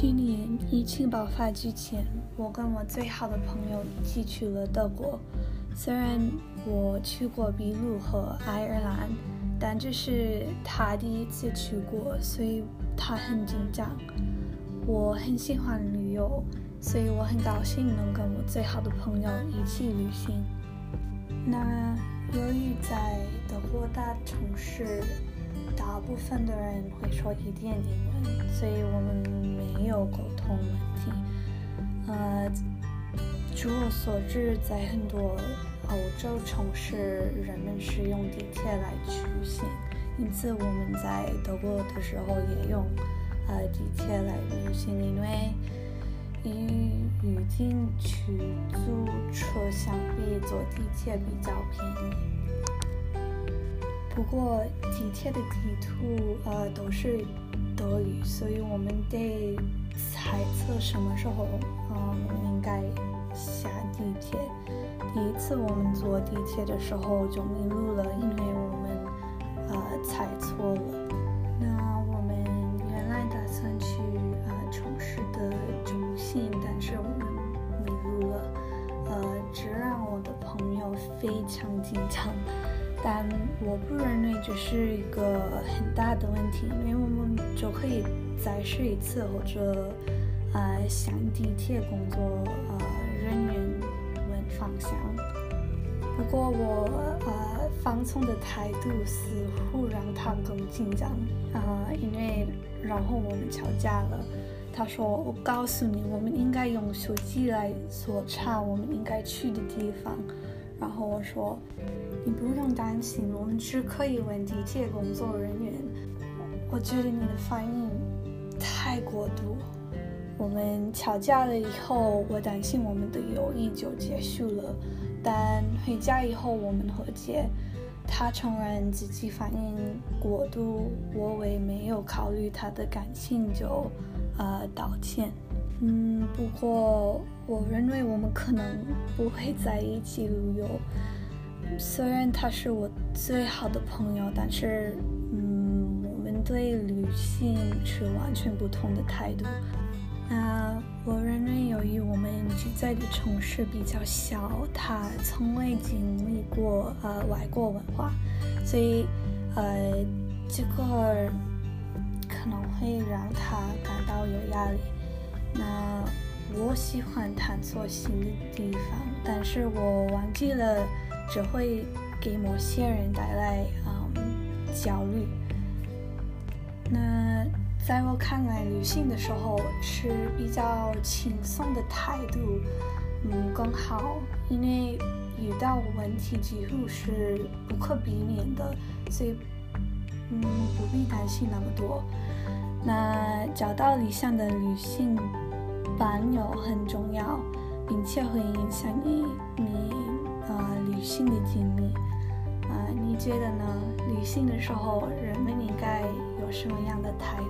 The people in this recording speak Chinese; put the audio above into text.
去年疫情爆发之前，我跟我最好的朋友一起去了德国。虽然我去过秘鲁和爱尔兰，但这是他第一次去过，所以他很紧张。我很喜欢旅游，所以我很高兴能跟我最好的朋友一起旅行。那由于在德国大城市，大部分的人会说一点英文，所以我们有沟通问题。呃，据我所知，在很多欧洲城市，人们是用地铁来出行，因此我们在德国的时候也用呃地铁来旅行，因为与预定去租车相比，坐地铁比较便宜。不过地铁的地图呃都是德语，所以我们得猜测什么时候嗯应该下地铁。第一次我们坐地铁的时候就迷路了，因为我们呃猜错了。那我们原来打算去呃城市的中心，但是我们迷路了，呃，这让我的朋友非常紧张。但我不认为这是一个很大的问题，因为我们就可以再试一次，或者呃向地铁工作呃人员问方向。不过我呃放松的态度似乎让他更紧张啊，因为然后我们吵架了。他说：“我告诉你，我们应该用手机来搜查我们应该去的地方。”然后我说：“你不用担心，我们只可以问地铁工作人员。”我觉得你的反应太过度。我们吵架了以后，我担心我们的友谊就结束了。但回家以后，我们和解。他承认自己反应过度，我为没有考虑他的感情就呃道歉。嗯，不过我认为我们可能不会在一起旅游。虽然他是我最好的朋友，但是，嗯，我们对旅行持完全不同的态度。那我认为，由于我们居在的城市比较小，他从未经历过呃外国文化，所以，呃，这个可能会让他感到有压力。那我喜欢探索新的地方，但是我忘记了，只会给某些人带来嗯焦虑。那在我看来，旅行的时候是比较轻松的态度，嗯更好，因为遇到问题几乎是不可避免的，所以嗯不必担心那么多。那找到理想的女性伴友很重要，并且会影响你你啊旅行的经历啊，你觉得呢？旅行的时候人们应该有什么样的态度？